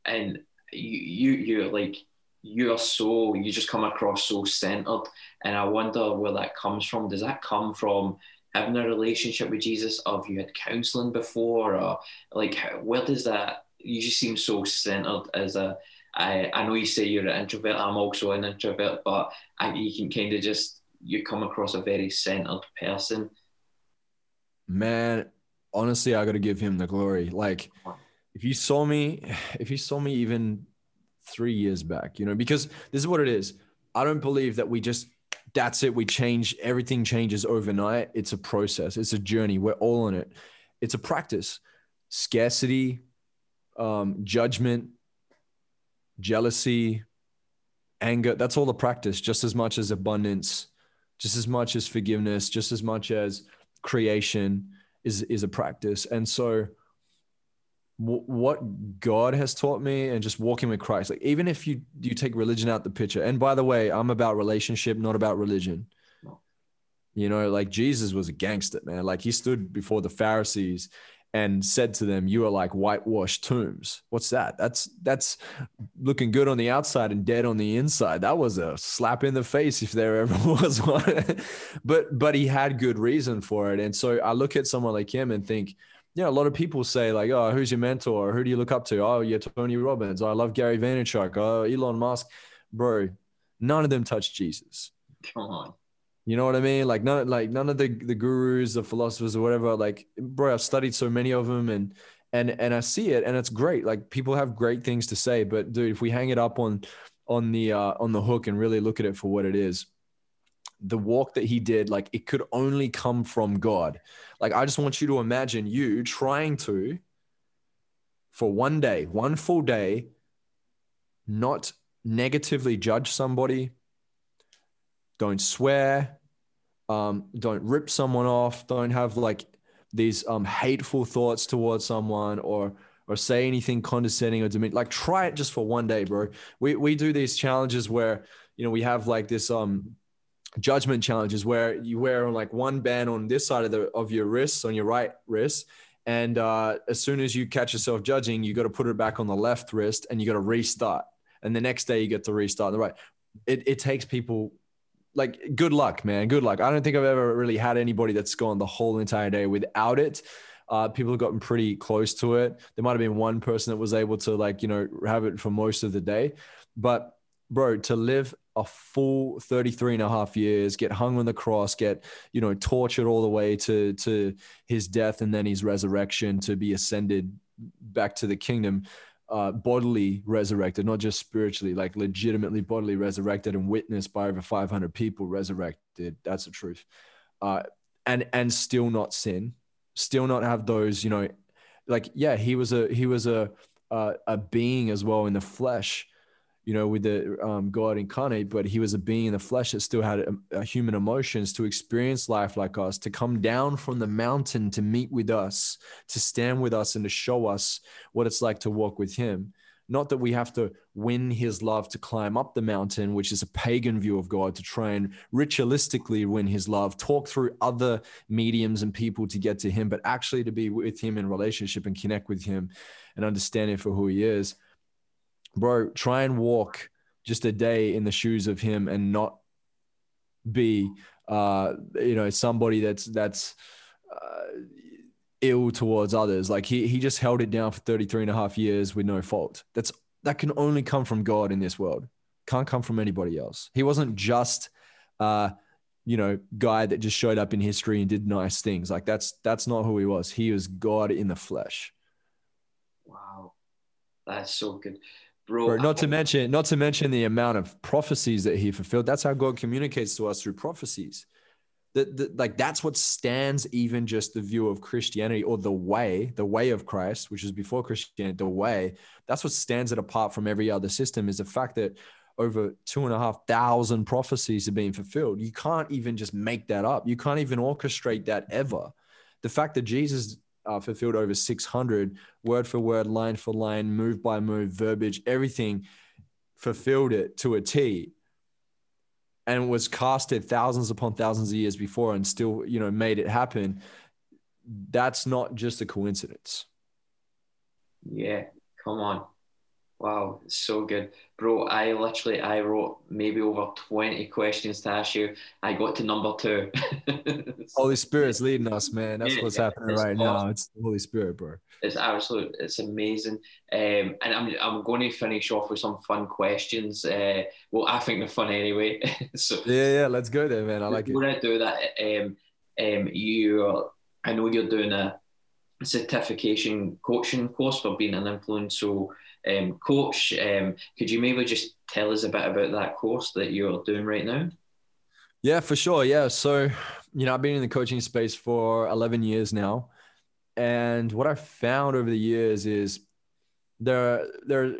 [SPEAKER 2] and you you you like you are so you just come across so centered, and I wonder where that comes from. Does that come from having a relationship with Jesus, or have you had counseling before, or like where does that? You just seem so centered as a. I I know you say you're an introvert. I'm also an introvert, but I, you can kind of just you come across a very centered person.
[SPEAKER 1] Man, honestly, I got to give him the glory. Like, if you saw me, [sighs] if you saw me even three years back, you know, because this is what it is. I don't believe that we just, that's it. We change, everything changes overnight. It's a process, it's a journey. We're all in it. It's a practice. Scarcity, um, judgment, jealousy, anger. That's all the practice, just as much as abundance, just as much as forgiveness, just as much as creation is is a practice. And so w- what God has taught me and just walking with Christ, like even if you you take religion out the picture, and by the way, I'm about relationship, not about religion. You know, like Jesus was a gangster, man. Like he stood before the Pharisees and said to them, "You are like whitewashed tombs." What's that? That's that's looking good on the outside and dead on the inside. That was a slap in the face if there ever [laughs] was one. [laughs] but but he had good reason for it, and so I look at someone like him and think, yeah, a lot of people say like, "Oh, who's your mentor? Who do you look up to?" Oh, you're Tony Robbins. I love Gary Vaynerchuk. Oh, Elon Musk. Bro, none of them touch Jesus.
[SPEAKER 2] Come on.
[SPEAKER 1] You know what I mean? Like none, like none of the the gurus, the philosophers, or whatever. Like, bro, I've studied so many of them, and and and I see it and it's great. Like people have great things to say, but dude, if we hang it up on on the uh, on the hook and really look at it for what it is, the walk that he did, like it could only come from God. Like I just want you to imagine you trying to for one day, one full day, not negatively judge somebody, don't swear, um, don't rip someone off, don't have like these um, hateful thoughts towards someone or or say anything condescending or demeaning. Like try it just for one day, bro. We we do these challenges where you know we have like this um judgment challenges where you wear like one band on this side of the of your wrist on your right wrist and uh, as soon as you catch yourself judging you got to put it back on the left wrist and you got to restart. And the next day you get to restart the right. It, it takes people like good luck man good luck. I don't think i've ever really had anybody that's gone the whole entire day without it. Uh, people have gotten pretty close to it. There might have been one person that was able to like you know have it for most of the day. But bro to live a full 33 and a half years, get hung on the cross, get, you know, tortured all the way to, to his death and then his resurrection to be ascended back to the kingdom, uh, bodily resurrected, not just spiritually, like legitimately bodily resurrected and witnessed by over 500 people resurrected. That's the truth. Uh, and, and still not sin, still not have those, you know, like, yeah, he was a, he was a, uh, a being as well in the flesh you know, with the um, God incarnate, but he was a being in the flesh that still had a, a human emotions to experience life like us, to come down from the mountain to meet with us, to stand with us, and to show us what it's like to walk with him. Not that we have to win his love to climb up the mountain, which is a pagan view of God, to try and ritualistically win his love, talk through other mediums and people to get to him, but actually to be with him in relationship and connect with him and understand him for who he is bro, try and walk just a day in the shoes of him and not be, uh, you know, somebody that's that's uh, ill towards others. Like he he just held it down for 33 and a half years with no fault. That's that can only come from God in this world. Can't come from anybody else. He wasn't just uh, you know, guy that just showed up in history and did nice things. Like that's that's not who he was. He was God in the flesh.
[SPEAKER 2] Wow. That's so good. Bro,
[SPEAKER 1] Bro, not to mention, not to mention the amount of prophecies that he fulfilled. That's how God communicates to us through prophecies. That, that like that's what stands even just the view of Christianity or the way, the way of Christ, which is before Christianity, the way. That's what stands it apart from every other system is the fact that over two and a half thousand prophecies are being fulfilled. You can't even just make that up. You can't even orchestrate that ever. The fact that Jesus uh, fulfilled over 600 word for word, line for line, move by move, verbiage, everything fulfilled it to a T and was casted thousands upon thousands of years before and still, you know, made it happen. That's not just a coincidence.
[SPEAKER 2] Yeah, come on. Wow, so good, bro. I literally I wrote maybe over twenty questions to ask you. I got to number two. [laughs]
[SPEAKER 1] Holy Spirit's leading us, man. That's what's happening
[SPEAKER 2] it's
[SPEAKER 1] right
[SPEAKER 2] awesome.
[SPEAKER 1] now. It's the Holy Spirit, bro.
[SPEAKER 2] It's absolute. It's amazing. Um, and I'm I'm going to finish off with some fun questions. Uh, well, I think they're fun anyway. [laughs] so
[SPEAKER 1] Yeah, yeah. Let's go there, man. I like it.
[SPEAKER 2] before I do that, um, um, you, I know you're doing a certification coaching course for being an influential um, coach. Um, could you maybe just tell us a bit about that course that you're doing right now?
[SPEAKER 1] Yeah, for sure. Yeah. So, you know, I've been in the coaching space for 11 years now. And what I've found over the years is there, there are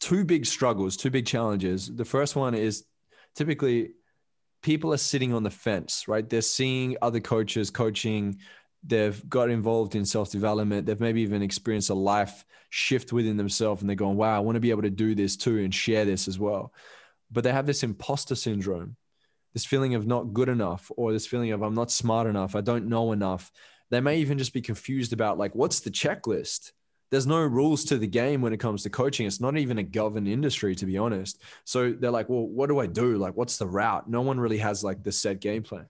[SPEAKER 1] two big struggles, two big challenges. The first one is typically people are sitting on the fence, right? They're seeing other coaches coaching. They've got involved in self development. They've maybe even experienced a life shift within themselves and they're going, wow, I want to be able to do this too and share this as well but they have this imposter syndrome, this feeling of not good enough, or this feeling of I'm not smart enough, I don't know enough. They may even just be confused about like, what's the checklist? There's no rules to the game when it comes to coaching. It's not even a governed industry, to be honest. So they're like, well, what do I do? Like, what's the route? No one really has like the set game plan.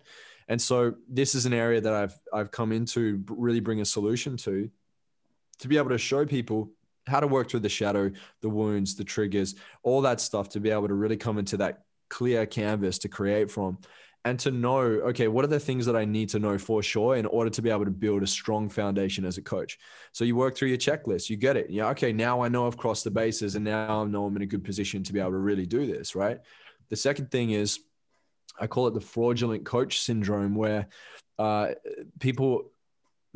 [SPEAKER 1] And so this is an area that I've I've come into really bring a solution to, to be able to show people how to work through the shadow, the wounds, the triggers, all that stuff to be able to really come into that clear canvas to create from and to know, okay, what are the things that I need to know for sure in order to be able to build a strong foundation as a coach? So you work through your checklist, you get it. Yeah, okay, now I know I've crossed the bases and now I know I'm in a good position to be able to really do this, right? The second thing is, I call it the fraudulent coach syndrome, where uh, people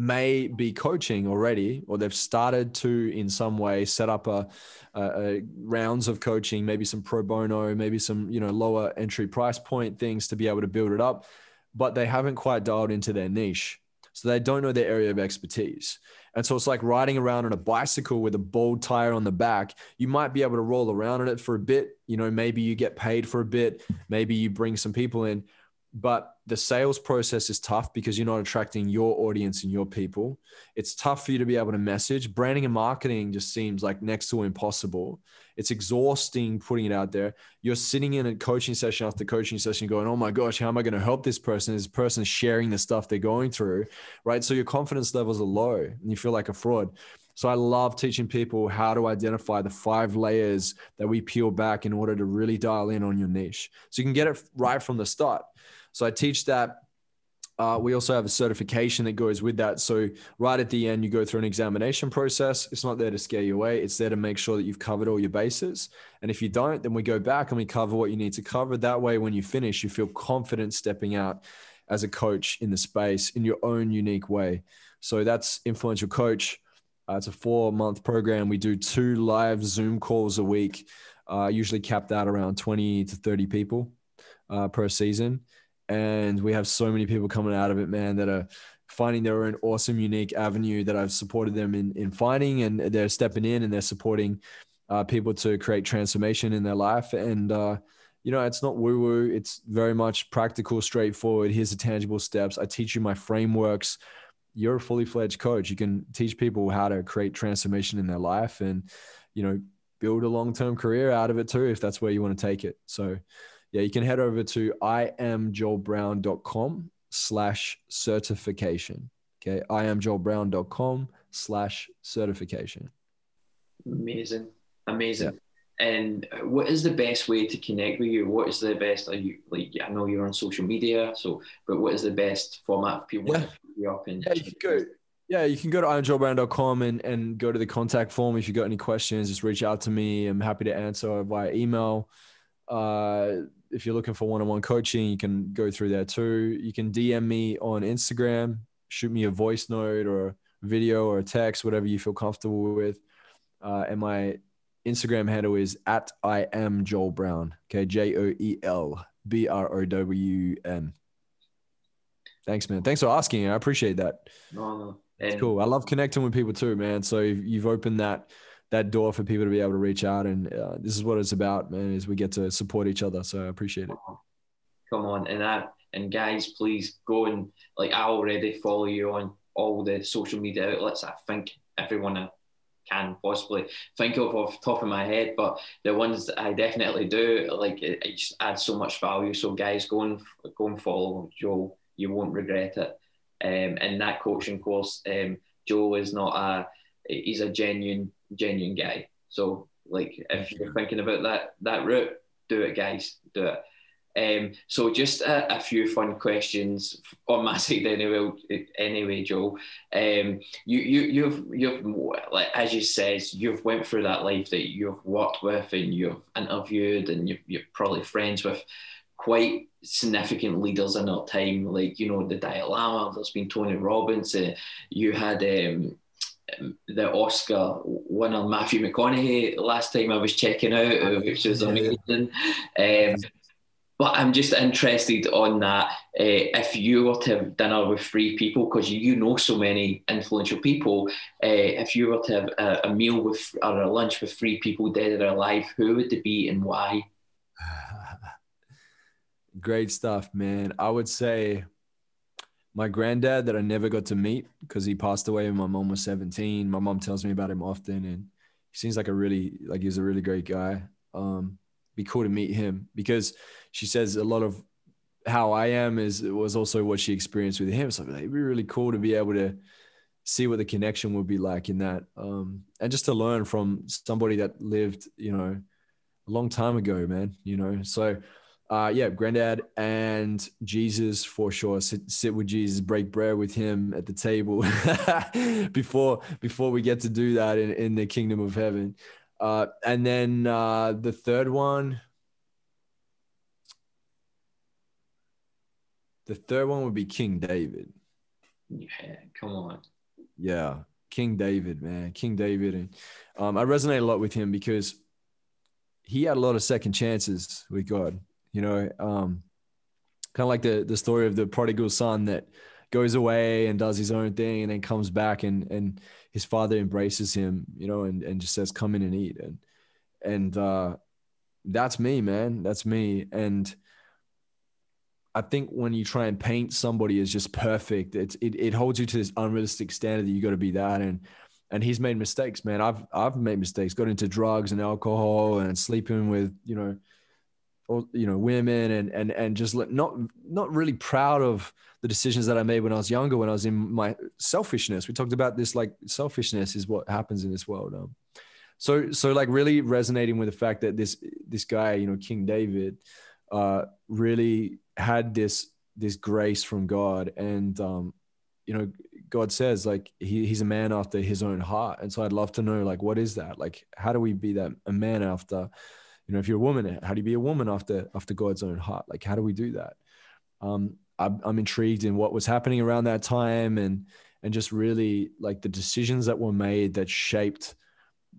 [SPEAKER 1] may be coaching already, or they've started to in some way set up a, a, a, rounds of coaching, maybe some pro bono, maybe some you know lower entry price point things to be able to build it up, but they haven't quite dialed into their niche, so they don't know their area of expertise. And so it's like riding around on a bicycle with a bald tire on the back. You might be able to roll around on it for a bit. You know, maybe you get paid for a bit. Maybe you bring some people in, but the sales process is tough because you're not attracting your audience and your people. It's tough for you to be able to message. Branding and marketing just seems like next to impossible. It's exhausting putting it out there. You're sitting in a coaching session after coaching session going, oh my gosh, how am I going to help this person? This person sharing the stuff they're going through, right? So your confidence levels are low and you feel like a fraud. So I love teaching people how to identify the five layers that we peel back in order to really dial in on your niche. So you can get it right from the start. So I teach that. Uh, we also have a certification that goes with that. So right at the end, you go through an examination process. It's not there to scare you away. It's there to make sure that you've covered all your bases. And if you don't, then we go back and we cover what you need to cover. That way, when you finish, you feel confident stepping out as a coach in the space in your own unique way. So that's influential coach. Uh, it's a four month program. We do two live Zoom calls a week, uh, usually capped out around 20 to 30 people uh, per season and we have so many people coming out of it, man, that are finding their own awesome, unique avenue that I've supported them in in finding, and they're stepping in and they're supporting uh, people to create transformation in their life. And uh, you know, it's not woo woo; it's very much practical, straightforward. Here's the tangible steps. I teach you my frameworks. You're a fully fledged coach. You can teach people how to create transformation in their life, and you know, build a long term career out of it too, if that's where you want to take it. So yeah, you can head over to iamjoelbrown.com slash certification. Okay, iamjoelbrown.com slash certification.
[SPEAKER 2] Amazing. Amazing. Yeah. And what is the best way to connect with you? What is the best? Are you like? I know you're on social media, so but what is the best format for people
[SPEAKER 1] yeah. to you up and? Yeah, you can go. Yeah, you can go to iamjoelbrown.com and and go to the contact form if you've got any questions. Just reach out to me. I'm happy to answer via email. Uh, if you're looking for one-on-one coaching, you can go through there too. You can DM me on Instagram, shoot me a voice note or video or a text, whatever you feel comfortable with. Uh, and my Instagram handle is at I am Joel Brown. Okay, J O E L B R O W N. Thanks, man. Thanks for asking. I appreciate that.
[SPEAKER 2] No, no.
[SPEAKER 1] It's cool. I love connecting with people too, man. So you've opened that that door for people to be able to reach out. And uh, this is what it's about, man, is we get to support each other. So I appreciate it.
[SPEAKER 2] Come on. And that, and guys, please go and like, I already follow you on all the social media outlets. I think everyone can possibly think of off top of my head, but the ones that I definitely do, like it, it just adds so much value. So guys, go and go and follow Joe. You won't regret it. Um, and that coaching course, um, Joe is not a he's a genuine genuine guy. So like if you're thinking about that that route, do it, guys, do it. Um, so just a, a, few fun questions on my [laughs] side anyway. Anyway, Joe, um, you you you've you've like as you says you've went through that life that you've worked with and you've interviewed and you've, you're probably friends with quite significant leaders in our time, like you know the Dalai Lama. There's been Tony Robbins. Uh, you had um, the Oscar winner Matthew McConaughey last time I was checking out, uh, which was amazing. Um, but I'm just interested on that. Uh, if you were to have dinner with three people, because you know so many influential people, uh, if you were to have a, a, meal with or a lunch with three people dead or alive, who would it be and why? [laughs]
[SPEAKER 1] Great stuff, man. I would say my granddad that I never got to meet because he passed away when my mom was 17. My mom tells me about him often and he seems like a really like he's a really great guy. Um be cool to meet him because she says a lot of how I am is was also what she experienced with him. So it'd be really cool to be able to see what the connection would be like in that. Um and just to learn from somebody that lived, you know, a long time ago, man, you know. So uh, yeah, granddad and Jesus for sure. Sit, sit with Jesus, break bread with him at the table [laughs] before before we get to do that in, in the kingdom of heaven. Uh, and then uh, the third one, the third one would be King David.
[SPEAKER 2] Yeah, come on.
[SPEAKER 1] Yeah, King David, man, King David, and um, I resonate a lot with him because he had a lot of second chances with God you know, um, kind of like the the story of the prodigal son that goes away and does his own thing and then comes back and and his father embraces him, you know, and and just says, "Come in and eat." And and uh, that's me, man. That's me. And I think when you try and paint somebody as just perfect, it's it, it holds you to this unrealistic standard that you got to be that. And and he's made mistakes, man. I've I've made mistakes, got into drugs and alcohol and sleeping with you know you know women and and and just not not really proud of the decisions that I made when I was younger when I was in my selfishness. We talked about this like selfishness is what happens in this world um, so so like really resonating with the fact that this this guy you know King David uh really had this this grace from God and um you know God says like he, he's a man after his own heart. And so I'd love to know like what is that? Like how do we be that a man after you know if you're a woman how do you be a woman after after god's own heart? Like how do we do that? Um I'm, I'm intrigued in what was happening around that time and and just really like the decisions that were made that shaped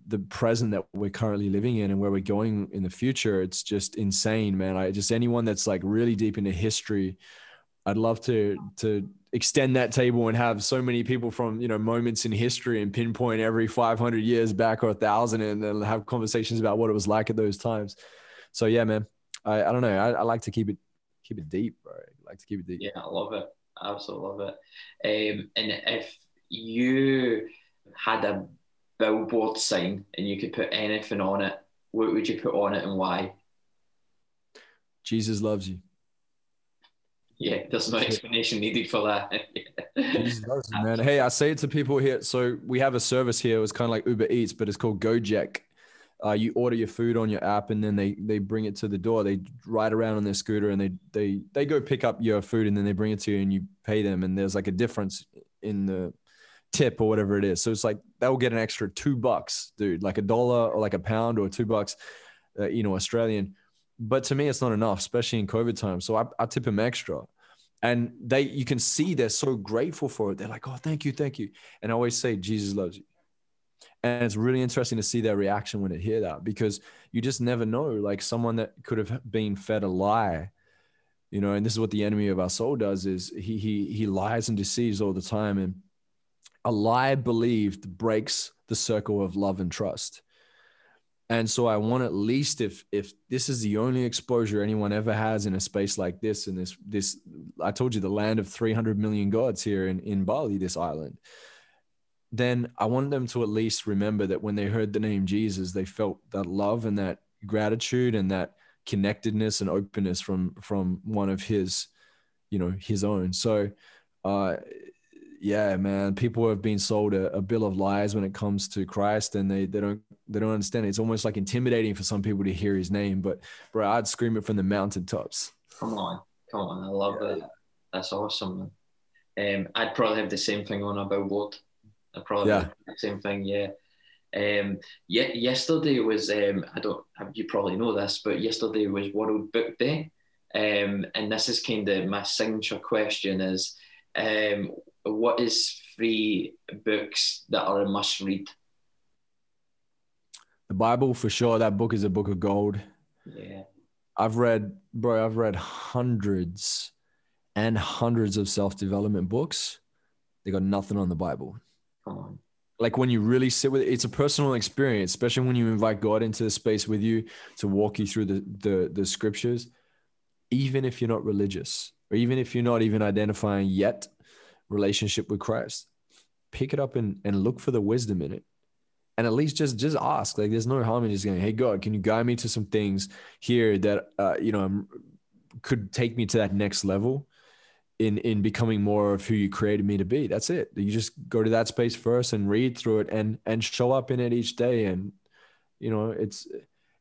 [SPEAKER 1] the present that we're currently living in and where we're going in the future. It's just insane man. I just anyone that's like really deep into history i'd love to to extend that table and have so many people from you know moments in history and pinpoint every 500 years back or a thousand and then have conversations about what it was like at those times. So yeah man i, I don't know. I, I like to keep it keep it deep bro. I like to keep it deep.
[SPEAKER 2] Yeah i love it. Absolutely love it. Um, and if you had a billboard sign and you could put anything on it what would you put on it and why?
[SPEAKER 1] Jesus loves you
[SPEAKER 2] yeah, there's no explanation needed for that. [laughs]
[SPEAKER 1] man. Hey, I say it to people here. So we have a service here. It was kind of like Uber Eats, but it's called Gojek. Uh, you order your food on your app, and then they they bring it to the door. They ride around on their scooter, and they they they go pick up your food, and then they bring it to you, and you pay them. And there's like a difference in the tip or whatever it is. So it's like they'll get an extra two bucks, dude, like a dollar or like a pound or two bucks, uh, you know, Australian but to me it's not enough especially in covid time so I, I, tip them extra. And they you can see they're so grateful for it. They're like oh thank you thank you. And i always say jesus loves you. And it's really interesting to see their reaction when they hear that because you just never know like someone that could have been fed a lie you know and this is what the enemy of our soul does is he he he lies and deceives all the time. And a lie believed breaks the circle of love and trust and so I want at least if if this is the only exposure anyone ever has in a space like this, in this this I told you the land of 300 million gods here in, in Bali, this island, then I want them to at least remember that when they heard the name Jesus, they felt that love and that gratitude and that connectedness and openness from from one of his, you know, his own. So uh yeah, man, people have been sold a, a, bill of lies when it comes to Christ, and they they don't they don't understand. It. It's almost like intimidating for some people to hear His name. But bro, I'd scream it from the mountaintops.
[SPEAKER 2] Come on, come on, I love yeah, it. That's awesome. Um, I'd probably have the same thing on about billboard. I probably yeah. the same thing. Yeah. Um, yeah. Yesterday was um, I don't you probably know this, but yesterday was World Book Day, um, and this is kind of my signature question is um, what is three books that are a must read?
[SPEAKER 1] The Bible, for sure. That book is a book of gold.
[SPEAKER 2] Yeah.
[SPEAKER 1] I've read, bro, I've read hundreds and hundreds of self development books. They got nothing on the Bible.
[SPEAKER 2] Come on.
[SPEAKER 1] Like when you really sit with it, it's a personal experience, especially when you invite God into the space with you to walk you through the, the, the scriptures. Even if you're not religious, or even if you're not even identifying yet relationship with Christ. Pick it up and, and look for the wisdom in it. And at least just just ask. Like there's no harm in just going, hey God, can you guide me to some things here that uh, you know could take me to that next level in in becoming more of who you created me to be. That's it. You just go to that space first and read through it and and show up in it each day. And you know, it's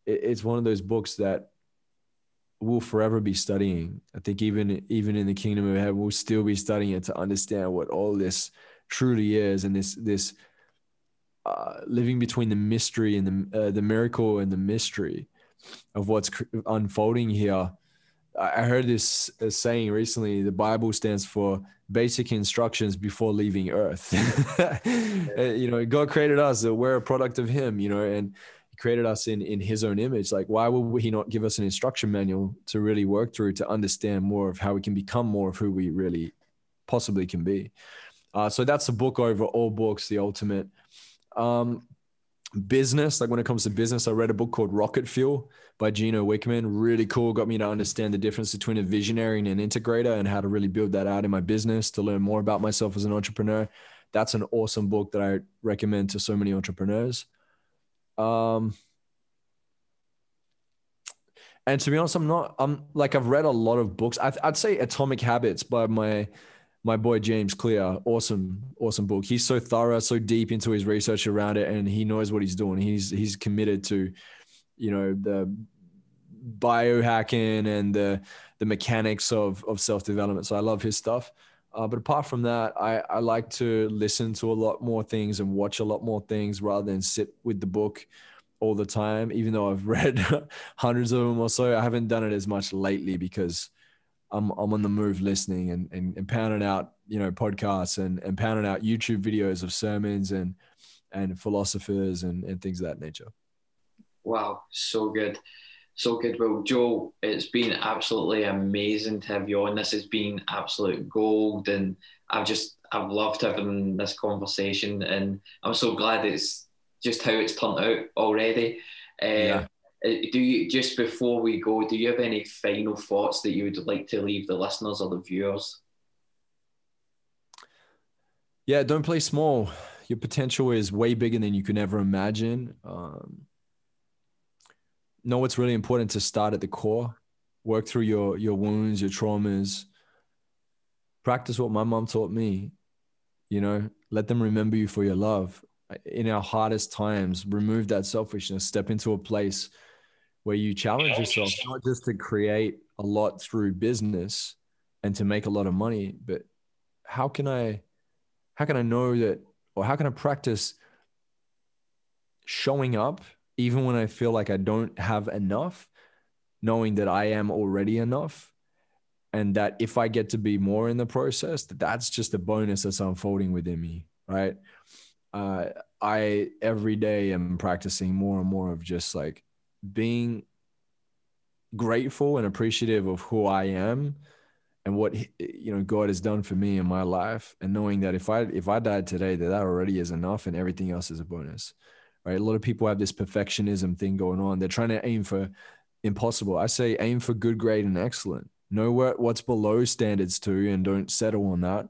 [SPEAKER 1] it's one of those books that we'll forever be studying. I think even even in the kingdom of heaven, we'll still be studying it to understand what all this truly is, and this this uh, living between the mystery and the uh, the miracle and the mystery of what's cr- unfolding here. I heard this uh, saying recently. The Bible stands for basic instructions before leaving Earth. [laughs] Uh, you know, God created us; we're a product of Him. You know, and created us in in his own image like why would he not give us an instruction manual to really work through to understand more of how we can become more of who we really possibly can be? Uh, so that's the book over all books the ultimate. Um, business like when it comes to business i read a book called rocket fuel by gino wickman. Really cool. Got me to understand the difference between a visionary and an integrator and how to really build that out in my business to learn more about myself as an entrepreneur. That's an awesome book that i recommend to so many entrepreneurs um, and to be honest, I'm not. I'm like I've read a lot of books. I, would say Atomic Habits by my my boy James Clear. Awesome, awesome book. He's so thorough, so deep into his research around it, and he knows what he's doing. He's he's committed to, you know, the biohacking and the the mechanics of of self development. So I love his stuff. Uh, but apart from that, I, I like to listen to a lot more things and watch a lot more things rather than sit with the book all the time. Even though I've [laughs] read hundreds of them or so, I haven't done it as much lately because I'm I'm on the move listening and, and, and pounding out you know podcasts and, and pounding out YouTube videos of sermons and and philosophers and, and things of that nature.
[SPEAKER 2] Wow, so good. So good. Well, Joe, it's been absolutely amazing to have you on. This has been absolute gold, and I've just I've loved having this conversation, and I'm so glad it's just how it's turned out already. Um, yeah. Uh, do you just before we go? Do you have any final thoughts that you would like to leave the listeners or the viewers?
[SPEAKER 1] Yeah, don't play small. Your potential is way bigger than you can ever imagine. Um, know it's really important to start at the core, work through your your wounds, your traumas. Practice what my mom taught me. You know, let them remember you for your love. In our hardest times, remove that selfishness. Step into a place where you challenge yourself, not just to create a lot through business and to make a lot of money, but how can I, how can I know that, or how can I practice showing up even when I feel like I don't have enough, knowing that I am already enough. And that if I get to be more in the process, that that's just a bonus that's unfolding within me, right? Uh, I every day am practicing more and more of just like being grateful and appreciative of who I am and what you know God has done for me in my life, and knowing that if I if I died today, that that already is enough, and everything else is a bonus right? A lot of people have this perfectionism thing going on. They're trying to aim for impossible. I say aim for good, grade, and excellent. Know what, what's below standards too, and don't settle on that.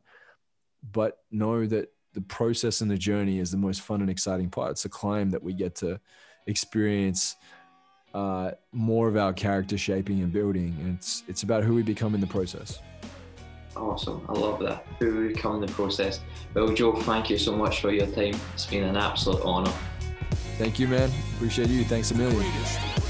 [SPEAKER 1] But know that the process and the journey is the most fun and exciting part. It's a climb that we get to experience uh, more of our character shaping and building. And it's it's about who we become in the process.
[SPEAKER 2] Awesome. I love that. Who we become in the process. Well, Joe, thank you so much for your time. It's been an absolute honor.
[SPEAKER 1] Thank you, man. Appreciate you. Thanks a million.